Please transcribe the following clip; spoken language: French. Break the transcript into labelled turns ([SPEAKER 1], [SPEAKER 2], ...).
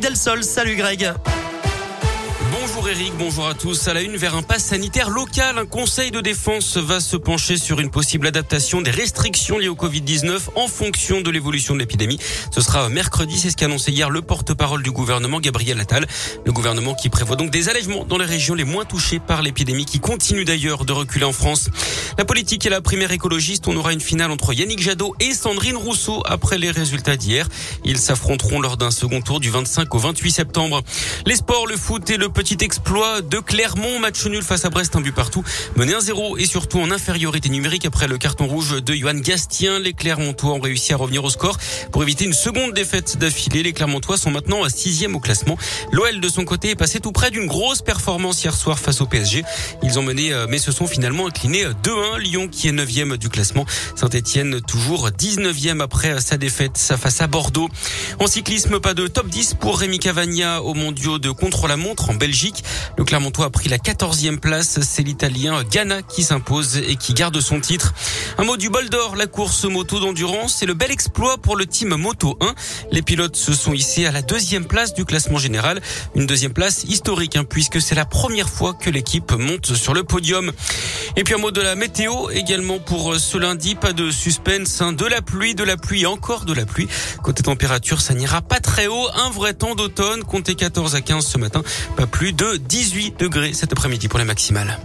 [SPEAKER 1] Del Sol, salut Greg.
[SPEAKER 2] Bonjour Eric, bonjour à tous. À la une, vers un pass sanitaire local, un conseil de défense va se pencher sur une possible adaptation des restrictions liées au Covid-19 en fonction de l'évolution de l'épidémie. Ce sera mercredi, c'est ce qu'a annoncé hier le porte-parole du gouvernement, Gabriel Attal. Le gouvernement qui prévoit donc des allègements dans les régions les moins touchées par l'épidémie qui continue d'ailleurs de reculer en France. La politique et la primaire écologiste, on aura une finale entre Yannick Jadot et Sandrine Rousseau après les résultats d'hier. Ils s'affronteront lors d'un second tour du 25 au 28 septembre. Les sports, le foot et le petit exploit de Clermont. Match nul face à Brest, un but partout. Mené 1-0 et surtout en infériorité numérique après le carton rouge de Johan Gastien. Les Clermontois ont réussi à revenir au score pour éviter une seconde défaite d'affilée. Les Clermontois sont maintenant à sixième au classement. L'OL de son côté est passé tout près d'une grosse performance hier soir face au PSG. Ils ont mené euh, mais se sont finalement inclinés 2-1. Lyon qui est neuvième du classement. Saint-Etienne toujours 19e après sa défaite face à Bordeaux. En cyclisme, pas de top 10 pour Rémi Cavagna au mondiaux de contre-la-montre en Le Clermontois a pris la 14e place. C'est l'Italien Ghana qui s'impose et qui garde son titre. Un mot du bol d'or, la course moto d'endurance. C'est le bel exploit pour le team Moto 1. Les pilotes se sont hissés à la deuxième place du classement général. Une deuxième place historique, hein, puisque c'est la première fois que l'équipe monte sur le podium. Et puis un mot de la météo également pour ce lundi. Pas de suspense, hein. de la pluie, de la pluie, encore de la pluie. Côté température, ça n'ira pas très haut. Un vrai temps d'automne. Comptez 14 à 15 ce matin. Pas plus de 18 degrés cet après-midi pour les maximales.